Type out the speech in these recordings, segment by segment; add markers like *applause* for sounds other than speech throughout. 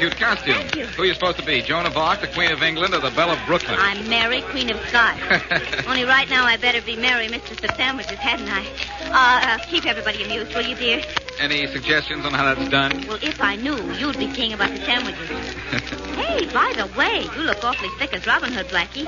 cute costume. Thank you. Who are you supposed to be? Joan of Arc, the Queen of England, or the Belle of Brooklyn? I'm Mary, Queen of Scots. *laughs* Only right now I better be Mary, Mistress of Sandwiches, hadn't I? Uh, uh, keep everybody amused, will you, dear? Any suggestions on how that's done? Well, if I knew, you'd be king about the sandwiches. *laughs* hey, by the way, you look awfully thick as Robin Hood, Blackie.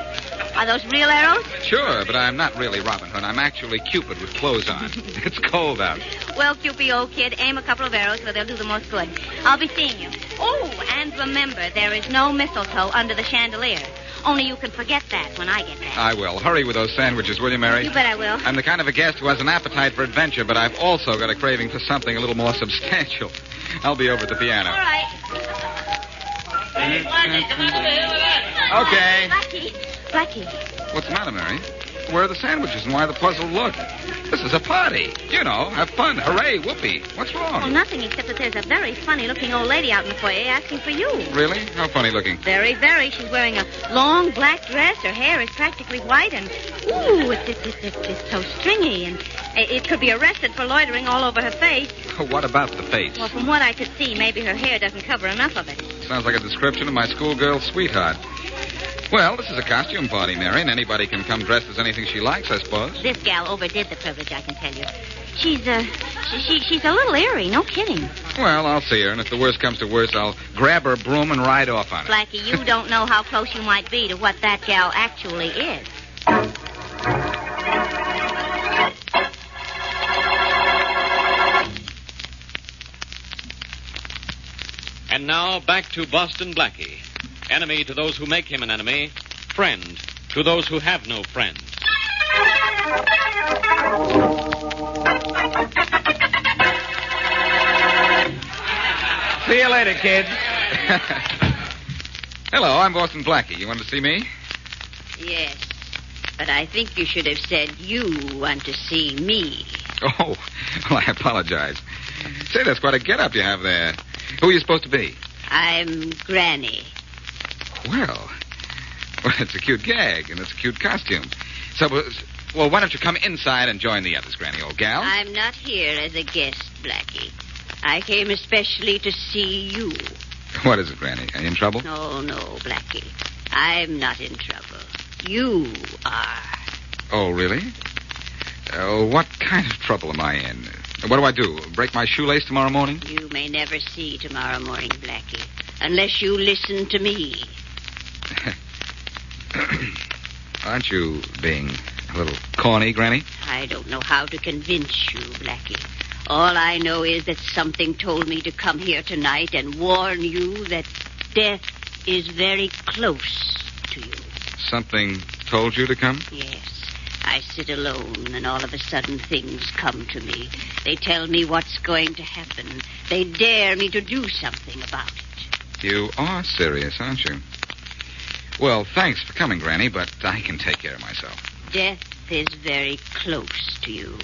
Are those real arrows? Sure, but I'm not really Robin Hood. I'm actually Cupid with clothes on. *laughs* it's cold out. Well, Cupid, old kid, aim a couple of arrows where they'll do the most good. I'll be seeing you. Oh, and remember, there is no mistletoe under the chandelier. Only you can forget that when I get back. I will. Hurry with those sandwiches, will you, Mary? You bet I will. I'm the kind of a guest who has an appetite for adventure, but I've also got a craving for something a little more substantial. *laughs* I'll be over at the piano. All right. Okay. Blackie. Blackie. What's the matter, Mary? Where are the sandwiches and why the puzzled look? This is a party. You know, have fun. Hooray, whoopee. What's wrong? Well, wrong? nothing except that there's a very funny looking old lady out in the foyer asking for you. Really? How funny looking. Very, very. She's wearing a long black dress. Her hair is practically white, and ooh, it's, it's, it's, it's, so stringy, and it, it could be arrested for loitering all over her face. *laughs* What about the face? Well, from what I could see, maybe her hair doesn't cover enough of it. Sounds like a description of my schoolgirl sweetheart. Well, this is a costume party, Mary, and anybody can come dressed as anything she likes, I suppose. This gal overdid the privilege, I can tell you. She's uh, she, she she's a little eerie, no kidding. Well, I'll see her, and if the worst comes to worst, I'll grab her broom and ride off on it. Blackie, you *laughs* don't know how close you might be to what that gal actually is. And now back to Boston Blackie. Enemy to those who make him an enemy, friend to those who have no friends. See you later, kids. *laughs* Hello, I'm Boston Blackie. You want to see me? Yes, but I think you should have said you want to see me. *laughs* Oh, well, I apologize. Say, that's quite a get-up you have there. Who are you supposed to be? I'm Granny. Well, well, it's a cute gag, and it's a cute costume. So, uh, well, why don't you come inside and join the others, Granny, old gal? I'm not here as a guest, Blackie. I came especially to see you. *laughs* What is it, Granny? Are you in trouble? No, no, Blackie. I'm not in trouble. You are. Oh, really? Uh, what kind of trouble am I in? What do I do? Break my shoelace tomorrow morning? You may never see tomorrow morning, Blackie, unless you listen to me. *coughs* Aren't you being a little corny, Granny? I don't know how to convince you, Blackie. All I know is that something told me to come here tonight and warn you that death is very close to you. Something told you to come? Yes. I sit alone, and all of a sudden things come to me. They tell me what's going to happen. They dare me to do something about it. You are serious, aren't you? Well, thanks for coming, Granny, but I can take care of myself. Death is very close to you.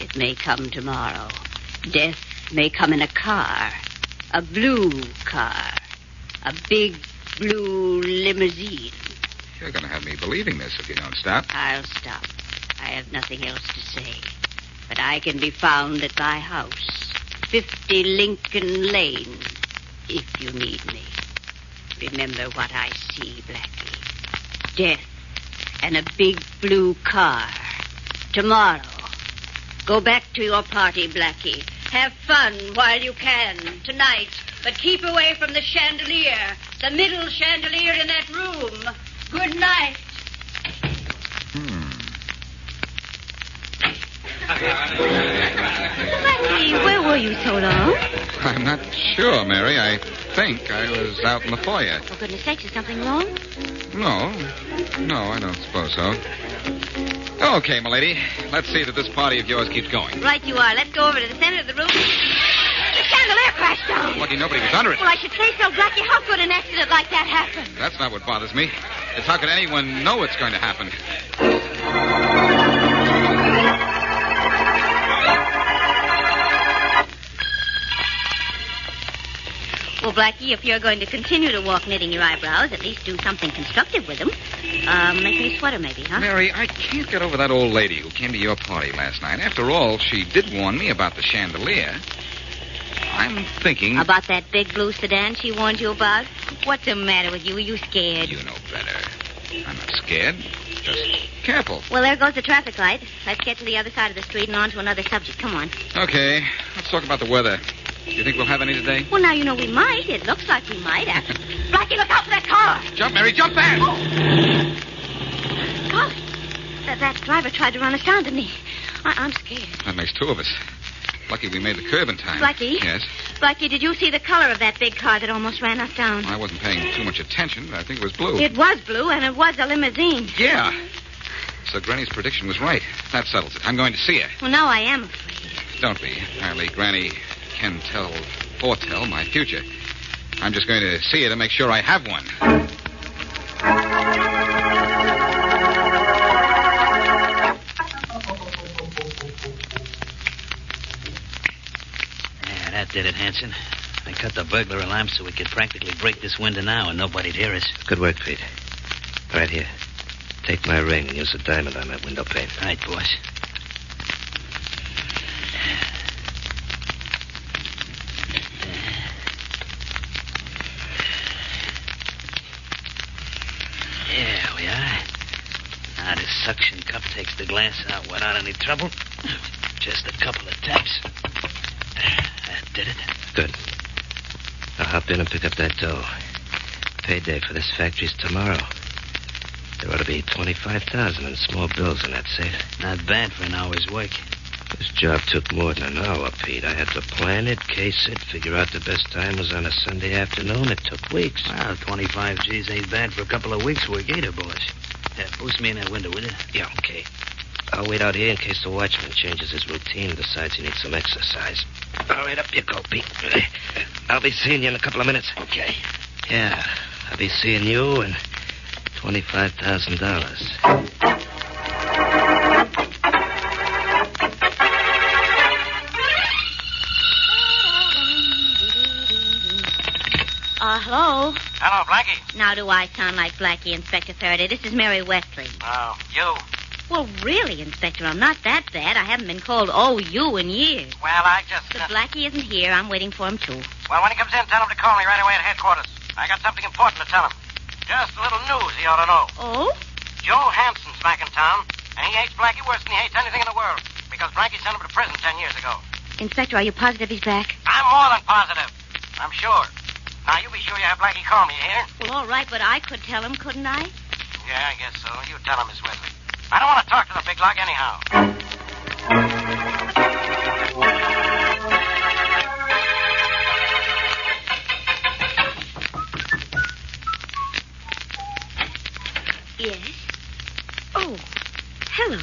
It may come tomorrow. Death may come in a car. A blue car. A big blue limousine. You're going to have me believing this if you don't stop. I'll stop. I have nothing else to say. But I can be found at my house, 50 Lincoln Lane, if you need me. Remember what I see, Blackie. Death and a big blue car. Tomorrow. Go back to your party, Blackie. Have fun while you can tonight, but keep away from the chandelier, the middle chandelier in that room. Good night. Hmm. Blackie, where were you so long? I'm not sure, Mary. I think I was out in the foyer. For goodness sakes, is something wrong? No. No, I don't suppose so. Okay, milady. Let's see that this party of yours keeps going. Right you are. Let's go over to the center of the room. The chandelier crashed down. Lucky nobody was under it. Well, I should say so, Blackie. How could an accident like that happen? That's not what bothers me. It's how could anyone know it's going to happen? Well, Blackie, if you're going to continue to walk knitting your eyebrows, at least do something constructive with them. Um, make me a sweater, maybe, huh? Mary, I can't get over that old lady who came to your party last night. After all, she did warn me about the chandelier. I'm thinking. About that big blue sedan she warned you about? What's the matter with you? Are you scared? You know better. I'm not scared. Just careful. Well, there goes the traffic light. Let's get to the other side of the street and on to another subject. Come on. Okay, let's talk about the weather. You think we'll have any today? Well, now you know we might. It looks like we might. *laughs* Blackie, look out for that car. Jump, Mary, jump fast! Oh. Golly. That, that driver tried to run us down, didn't he? I, I'm scared. That makes two of us. Lucky we made the curb in time. Blackie? Yes. Blackie, did you see the color of that big car that almost ran us down? I wasn't paying too much attention, but I think it was blue. It was blue, and it was a limousine. Yeah. So Granny's prediction was right. That settles it. I'm going to see her. Well, now I am afraid. Don't be. Apparently, Granny can tell, foretell my future. I'm just going to see her to make sure I have one. Yeah, that did it, Hanson. I cut the burglar alarm so we could practically break this window now and nobody'd hear us. Good work, Pete. Right here. Take my ring and use a diamond on that window pane. Right, boss. There we are. Now this suction cup takes the glass out without any trouble. Just a couple of taps. That did it. Good. Now hop in and pick up that dough. Payday for this factory's tomorrow. There ought to be 25000 in small bills in that safe. Not bad for an hour's work. This job took more than an hour, Pete. I had to plan it, case it, figure out the best time was on a Sunday afternoon. It took weeks. Well, 25 G's ain't bad for a couple of weeks' work either, boss. Yeah, boost me in that window, will you? Yeah, okay. I'll wait out here in case the watchman changes his routine and decides he needs some exercise. All right, up you go, Pete. *laughs* I'll be seeing you in a couple of minutes. Okay. Yeah, I'll be seeing you and $25,000. Blackie. Now do I sound like Blackie, Inspector Faraday? This is Mary Wesley. Oh, you. Well, really, Inspector, I'm not that bad. I haven't been called oh you in years. Well, I just. But Blackie isn't here. I'm waiting for him, too. Well, when he comes in, tell him to call me right away at headquarters. I got something important to tell him. Just a little news he ought to know. Oh? Joe Hanson's back in town, and he hates Blackie worse than he hates anything in the world because Blackie sent him to prison ten years ago. Inspector, are you positive he's back? I'm more than positive. I'm sure. Now, you be sure you have Blackie call me, here. Well, all right, but I could tell him, couldn't I? Yeah, I guess so. You tell him, Miss Wesley. I don't want to talk to the big lug anyhow. Yes. Oh, hello.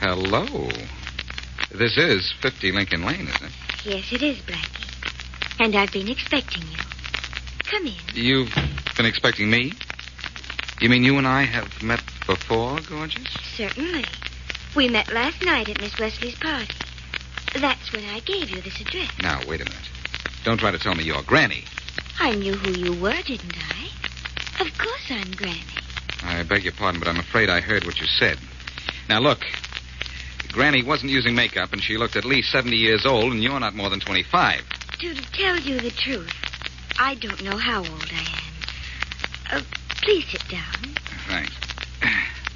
Hello. This is 50 Lincoln Lane, isn't it? Yes, it is, Blackie. And I've been expecting you. Come in. You've been expecting me? You mean you and I have met before, gorgeous? Certainly. We met last night at Miss Wesley's party. That's when I gave you this address. Now, wait a minute. Don't try to tell me you're Granny. I knew who you were, didn't I? Of course I'm Granny. I beg your pardon, but I'm afraid I heard what you said. Now, look. Granny wasn't using makeup, and she looked at least 70 years old, and you're not more than 25. To tell you the truth, I don't know how old I am. Uh, please sit down. Thanks.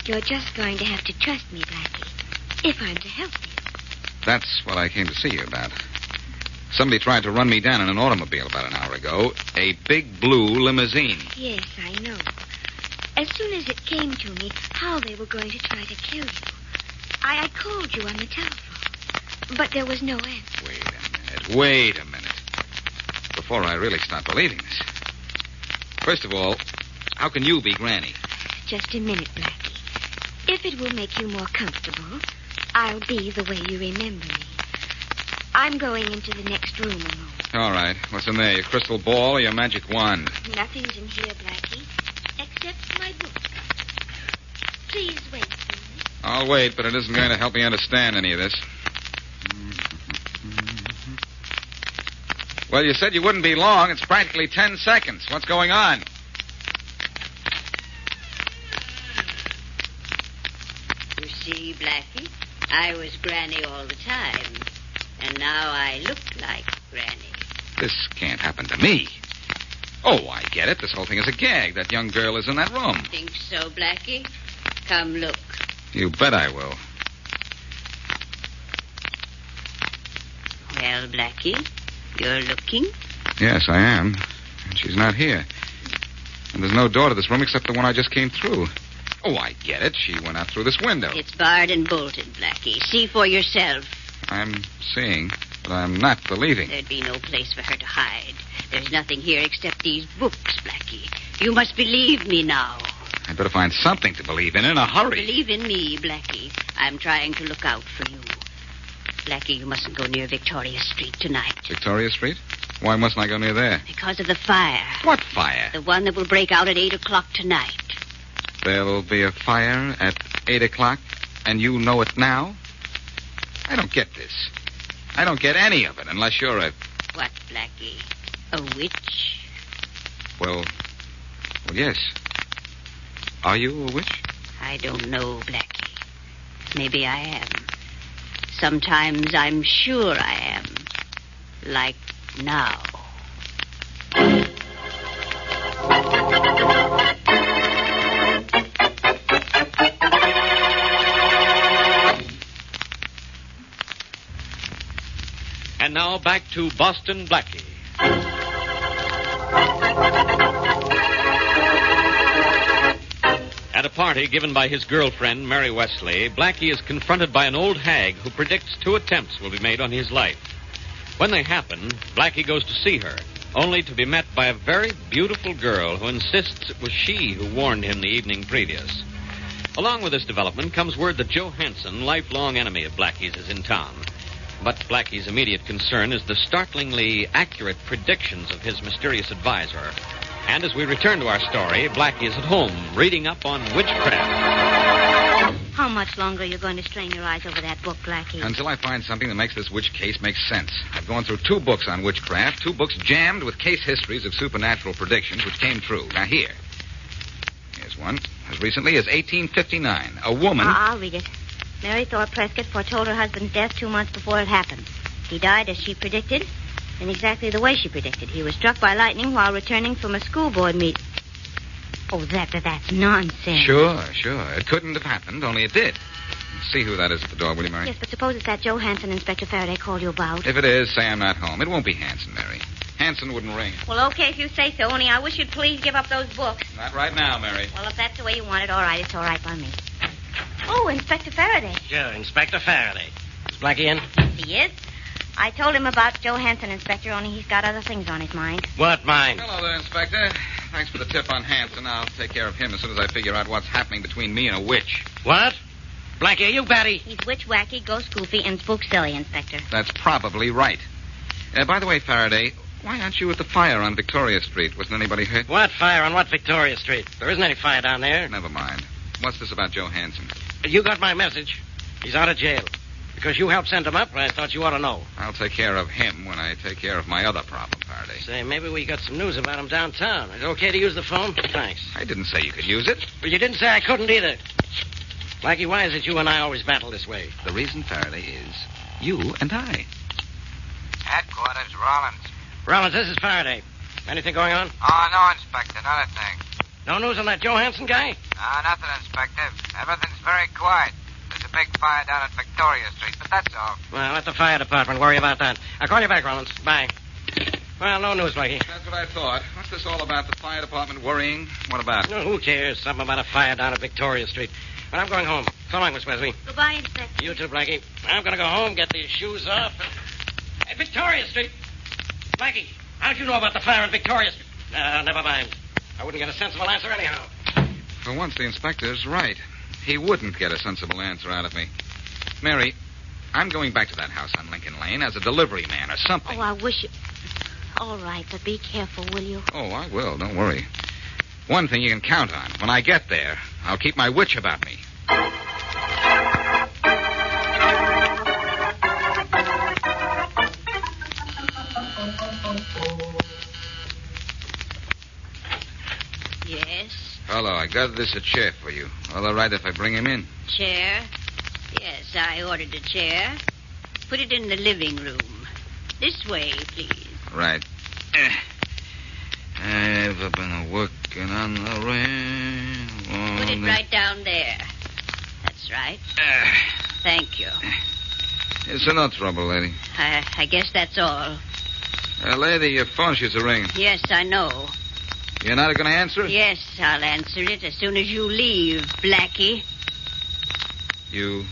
You're just going to have to trust me, Blackie, if I'm to help you. That's what I came to see you about. Somebody tried to run me down in an automobile about an hour ago. A big blue limousine. Yes, I know. As soon as it came to me how they were going to try to kill you, I, I called you on the telephone. But there was no answer. Wait a minute. Wait a minute. Before I really start believing this. First of all, how can you be Granny? Just a minute, Blackie. If it will make you more comfortable, I'll be the way you remember me. I'm going into the next room a moment. All right. What's in there? Your crystal ball or your magic wand? Nothing's in here, Blackie, except my book. Please wait for me. I'll wait, but it isn't going to help me understand any of this. Well, you said you wouldn't be long. It's practically ten seconds. What's going on? You see, Blackie, I was Granny all the time. And now I look like Granny. This can't happen to me. Oh, I get it. This whole thing is a gag. That young girl is in that room. Think so, Blackie? Come look. You bet I will. Well, Blackie, you're looking? Yes, I am. And she's not here. And there's no door to this room except the one I just came through. Oh, I get it. She went out through this window. It's barred and bolted, Blackie. See for yourself. I'm seeing, but I'm not believing. There'd be no place for her to hide. There's nothing here except these books, Blackie. You must believe me now. I'd better find something to believe in in a hurry. Believe in me, Blackie. I'm trying to look out for you. Blackie, you mustn't go near Victoria Street tonight. Victoria Street? Why mustn't I go near there? Because of the fire. What fire? The one that will break out at 8 o'clock tonight. There'll be a fire at 8 o'clock, and you know it now? I don't get this. I don't get any of it unless you're a. What, Blackie? A witch? Well, well, yes. Are you a witch? I don't know, Blackie. Maybe I am. Sometimes I'm sure I am. Like now. And now back to Boston Blackie. At a party given by his girlfriend, Mary Wesley, Blackie is confronted by an old hag who predicts two attempts will be made on his life. When they happen, Blackie goes to see her, only to be met by a very beautiful girl who insists it was she who warned him the evening previous. Along with this development comes word that Joe Hanson, lifelong enemy of Blackie's, is in town. But Blackie's immediate concern is the startlingly accurate predictions of his mysterious advisor. And as we return to our story, Blackie is at home reading up on witchcraft. How much longer are you going to strain your eyes over that book, Blackie? Until I find something that makes this witch case make sense. I've gone through two books on witchcraft, two books jammed with case histories of supernatural predictions which came true. Now, here. Here's one. As recently as 1859, a woman. I- I'll read it. Mary Thorpe Prescott foretold her husband's death two months before it happened. He died as she predicted, in exactly the way she predicted. He was struck by lightning while returning from a school board meeting. Oh, that, that that's nonsense. Sure, sure. It couldn't have happened, only it did. See who that is at the door, will you, Mary? Yes, but suppose it's that Joe Hanson Inspector Faraday called you about. If it is, say I'm not home. It won't be Hanson, Mary. Hanson wouldn't ring. Well, okay, if you say so. Only I wish you'd please give up those books. Not right now, Mary. Well, if that's the way you want it, all right. It's all right by me. Oh, Inspector Faraday. Sure, Inspector Faraday. Is Blackie in? He is. I told him about Joe Hanson, Inspector, only he's got other things on his mind. What mine? Hello there, Inspector. thanks for the tip on Hanson. I'll take care of him as soon as I figure out what's happening between me and a witch. What? Blackie, are you batty? He's witch wacky, ghost goofy, and spook silly, Inspector. That's probably right. Uh, by the way, Faraday, why aren't you at the fire on Victoria Street? Wasn't anybody hurt? What fire on what Victoria Street? There isn't any fire down there. Never mind. What's this about Joe Hanson? You got my message. He's out of jail. Because you helped send him up, I thought you ought to know. I'll take care of him when I take care of my other problem, Faraday. Say, maybe we got some news about him downtown. Is it okay to use the phone? Thanks. I didn't say you could use it. But you didn't say I couldn't either. Blackie, why is it you and I always battle this way? The reason, Faraday, is you and I. Headquarters, Rollins. Rollins, this is Faraday. Anything going on? Oh, no, Inspector, not a thing. No news on that Joe Hanson guy? No, nothing, Inspector. Everything's very quiet. There's a big fire down at Victoria Street, but that's all. Well, let the fire department worry about that. I'll call you back, Rollins. Bye. Well, no news, Blackie. That's what I thought. What's this all about? The fire department worrying? What about? No, who cares? Something about a fire down at Victoria Street. But I'm going home. So long, Miss Wesley. Goodbye, Inspector. You too, Blackie. I'm going to go home, get these shoes off. Hey, Victoria Street. Blackie, how'd you know about the fire in Victoria Street? Uh, never mind. I wouldn't get a sensible answer anyhow. For once, the inspector's right. He wouldn't get a sensible answer out of me. Mary, I'm going back to that house on Lincoln Lane as a delivery man or something. Oh, I wish you. All right, but be careful, will you? Oh, I will. Don't worry. One thing you can count on. When I get there, I'll keep my witch about me. Got this a chair for you. All right if I bring him in. chair. Yes, I ordered a chair. Put it in the living room. This way, please. Right. Eh. I've been working on the railroad. Put it right down there. That's right. Eh. Thank you. It's no trouble, lady. I, I guess that's all. Uh, lady, your phone she's a ring. Yes, I know. You're not going to answer it? Yes, I'll answer it as soon as you leave, Blackie. You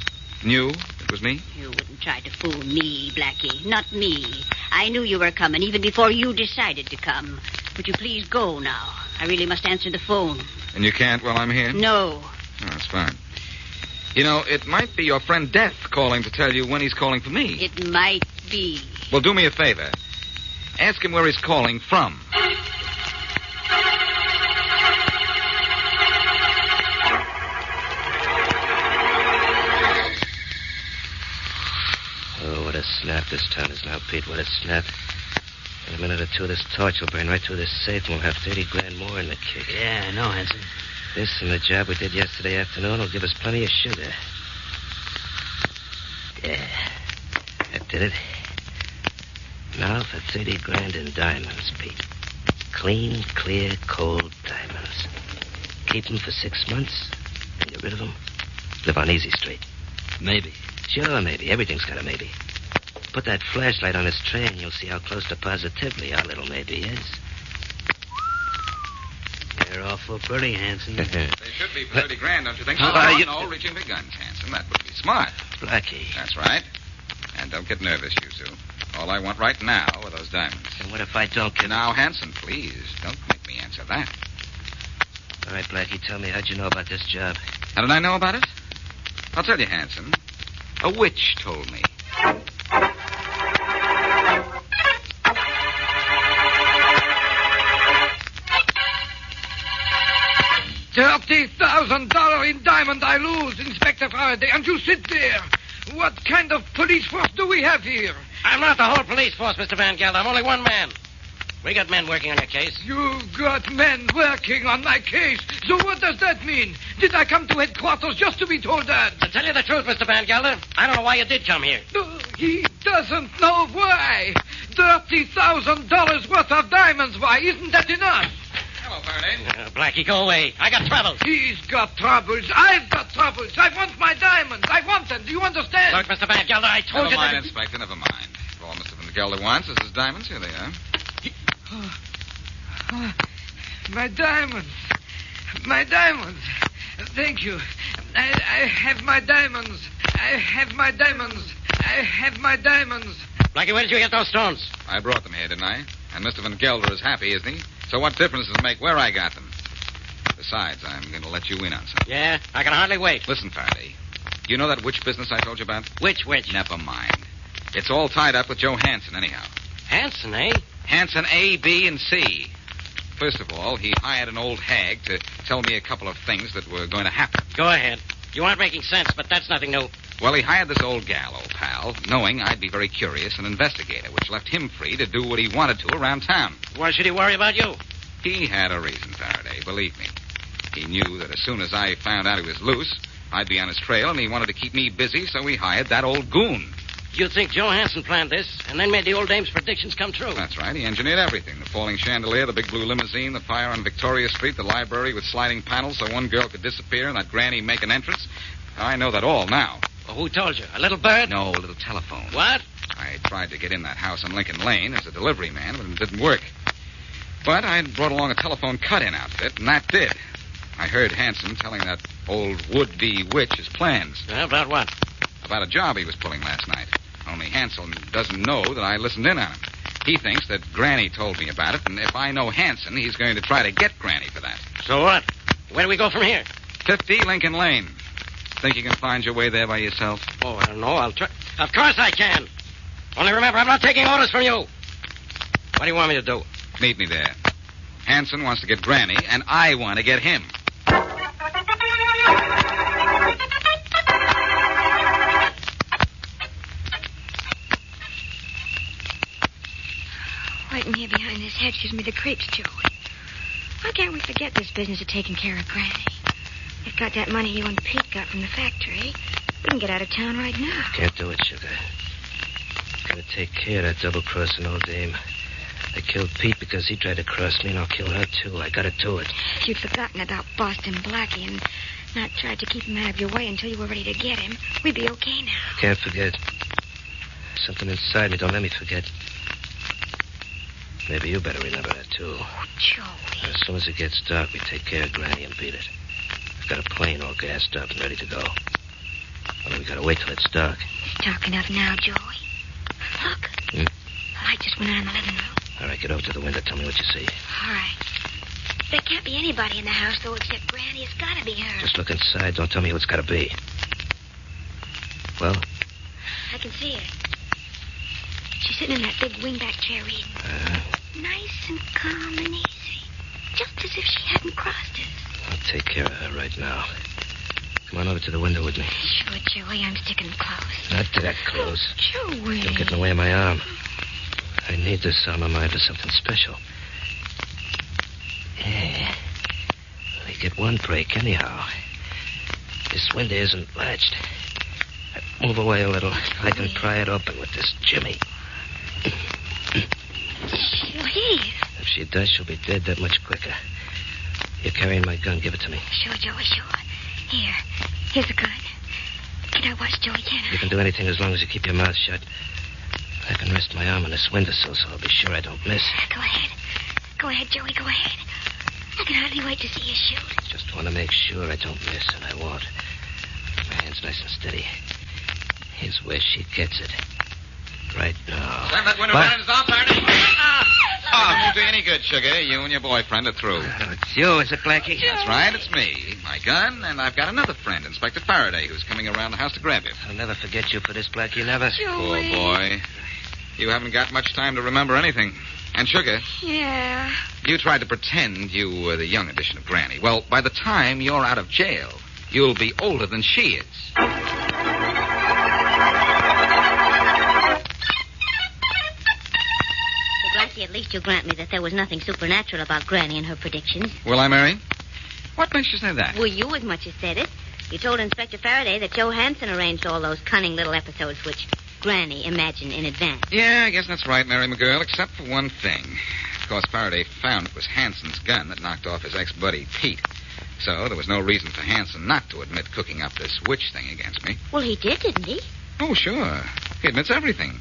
knew it was me? You wouldn't try to fool me, Blackie. Not me. I knew you were coming even before you decided to come. Would you please go now? I really must answer the phone. And you can't while I'm here? No. Oh, that's fine. You know, it might be your friend Death calling to tell you when he's calling for me. It might be. Well, do me a favor. Ask him where he's calling from. Snap this town is now, Pete. What a snap. In a minute or two, this torch will burn right through this safe, and we'll have 30 grand more in the kick. Yeah, I know, Hanson. This and the job we did yesterday afternoon will give us plenty of sugar. Yeah, that did it. Now for 30 grand in diamonds, Pete. Clean, clear, cold diamonds. Keep them for six months, and get rid of them. Live on Easy Street. Maybe. Sure, maybe. Everything's got a maybe. Put that flashlight on this tray, and you'll see how close to positively our little maybe is. They're awful pretty, Hanson. *laughs* They should be for 30 grand, don't you think? So? Uh, no, you- no, reaching for guns, Hanson. That would be smart. Blackie. That's right. And don't get nervous, you two. All I want right now are those diamonds. And what if I don't get... Now, Hanson, please, don't make me answer that. All right, Blackie, tell me, how'd you know about this job? How did I know about it? I'll tell you, Hanson. A witch told me. Thirty thousand dollars in diamond I lose, Inspector Faraday, and you sit there. What kind of police force do we have here? I'm not the whole police force, Mr. Van Gelder. I'm only one man. We got men working on your case. You've got men working on my case. So what does that mean? Did I come to headquarters just to be told that? To tell you the truth, Mr. Van Gelder, I don't know why you did come here. Uh, he doesn't know why. Thirty thousand dollars worth of diamonds. Why? Isn't that enough? Hello, Faraday. Uh, Blackie, go away. I got troubles. He's got troubles. I've got troubles. I want my diamonds. I want them. Do you understand? Look, Mr. Van Gelder, I told Never you mind, that... Inspector, never mind. If all Mr. Van Gelder wants is his diamonds, here they are. Oh, *sighs* my diamonds. My diamonds. Thank you. I, I have my diamonds. I have my diamonds. I have my diamonds. Blackie, where did you get those stones? I brought them here, didn't I? And Mr. Van Gelder is happy, isn't he? So what difference does it make where I got them? Besides, I'm going to let you in on something. Yeah, I can hardly wait. Listen, Faraday. You know that witch business I told you about? Which witch? Never mind. It's all tied up with Joe Hanson, anyhow. Hanson, eh? Hanson A, B, and C. First of all, he hired an old hag to tell me a couple of things that were going to happen. Go ahead. You aren't making sense, but that's nothing new. Well, he hired this old gal, old pal, knowing I'd be very curious and investigate her, which left him free to do what he wanted to around town. Why should he worry about you? He had a reason, Faraday, believe me. He knew that as soon as I found out he was loose, I'd be on his trail, and he wanted to keep me busy, so he hired that old goon. You think Joe Hanson planned this and then made the old dame's predictions come true? That's right. He engineered everything. The falling chandelier, the big blue limousine, the fire on Victoria Street, the library with sliding panels so one girl could disappear and that granny make an entrance. I know that all now. Well, who told you? A little bird? No, a little telephone. What? I tried to get in that house on Lincoln Lane as a delivery man, but it didn't work. But I brought along a telephone cut-in outfit, and that did. I heard Hanson telling that old would-be witch his plans. Uh, about what? About a job he was pulling last night. Only Hanson doesn't know that I listened in on him. He thinks that Granny told me about it, and if I know Hanson, he's going to try to get Granny for that. So what? Where do we go from here? 50 Lincoln Lane. Think you can find your way there by yourself? Oh, I don't know. I'll try. Of course I can. Only remember, I'm not taking orders from you. What do you want me to do? Meet me there. Hanson wants to get Granny, and I want to get him. Waiting here behind this hedge gives me the creeps, Joey. Why can't we forget this business of taking care of Granny? We've got that money you and Pete got from the factory. We can get out of town right now. Can't do it, Sugar. Gotta take care of that double-crossing old dame. I killed Pete because he tried to cross me, and I'll kill her, too. I gotta do it. If you'd forgotten about Boston Blackie and not tried to keep him out of your way until you were ready to get him, we'd be okay now. Can't forget. Something inside me don't let me forget. Maybe you better remember that, too. Oh, Joey. As soon as it gets dark, we take care of Granny and beat it. I've got a plane all gassed up and ready to go. Only we gotta wait till it's dark. It's dark enough now, Joey. Look. Hmm? The light just went out in the living room. All right, get over to the window. Tell me what you see. All right. There can't be anybody in the house, though, except Granny. It's gotta be her. Just look inside. Don't tell me who it's gotta be. Well, I can see her. She's sitting in that big wingback chair reading. uh, Nice and calm and easy. Just as if she hadn't crossed it. I'll take care of her right now. Come on over to the window with me. Sure, Joey, I'm sticking close. Not that close. *gasps* Joey. Don't get in the way of my arm. I need this arm of mine for something special. Yeah. We get one break anyhow. This window isn't latched. Move away a little. I can pry it open with this jimmy. Joey. If she does, she'll be dead that much quicker. You're carrying my gun. Give it to me. Sure, Joey, sure. Here. Here's the gun. Can I watch Joey, can I? You can do anything as long as you keep your mouth shut. I can rest my arm on this windowsill so I'll be sure I don't miss. Go ahead. Go ahead, Joey, go ahead. I can hardly wait to see you shoot. Just want to make sure I don't miss, and I won't. My hand's nice and steady. Here's where she gets it. Right now. Slam that window What? down and stop, Faraday. Oh, it won't do you any good, Sugar. You and your boyfriend are through. Oh, it's you, is it, Blackie? That's right, it's me. My gun, and I've got another friend, Inspector Faraday, who's coming around the house to grab you. I'll never forget you for this, Blackie, never. Poor boy. You haven't got much time to remember anything. And, Sugar, Yeah. you tried to pretend you were the young edition of Granny. Well, by the time you're out of jail, you'll be older than she is. At least you'll grant me that there was nothing supernatural about Granny and her predictions. Will I, Mary? What makes you say that? Well, you as much as said it. You told Inspector Faraday that Joe Hanson arranged all those cunning little episodes which Granny imagined in advance. Yeah, I guess that's right, Mary McGirl, except for one thing. Of course, Faraday found it was Hanson's gun that knocked off his ex-buddy, Pete. So there was no reason for Hanson not to admit cooking up this witch thing against me. Well, he did, didn't he? Oh, sure. He admits everything.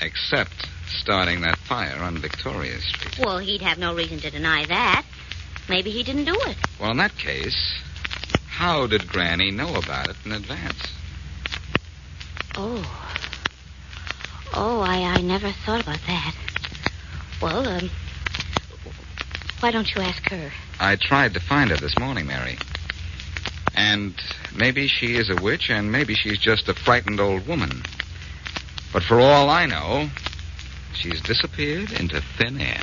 Except starting that fire on Victoria Street. Well, he'd have no reason to deny that. Maybe he didn't do it. Well, in that case, how did Granny know about it in advance? Oh. Oh, I, I never thought about that. Well, um, Why don't you ask her? I tried to find her this morning, Mary. And maybe she is a witch, and maybe she's just a frightened old woman. But for all I know, she's disappeared into thin air.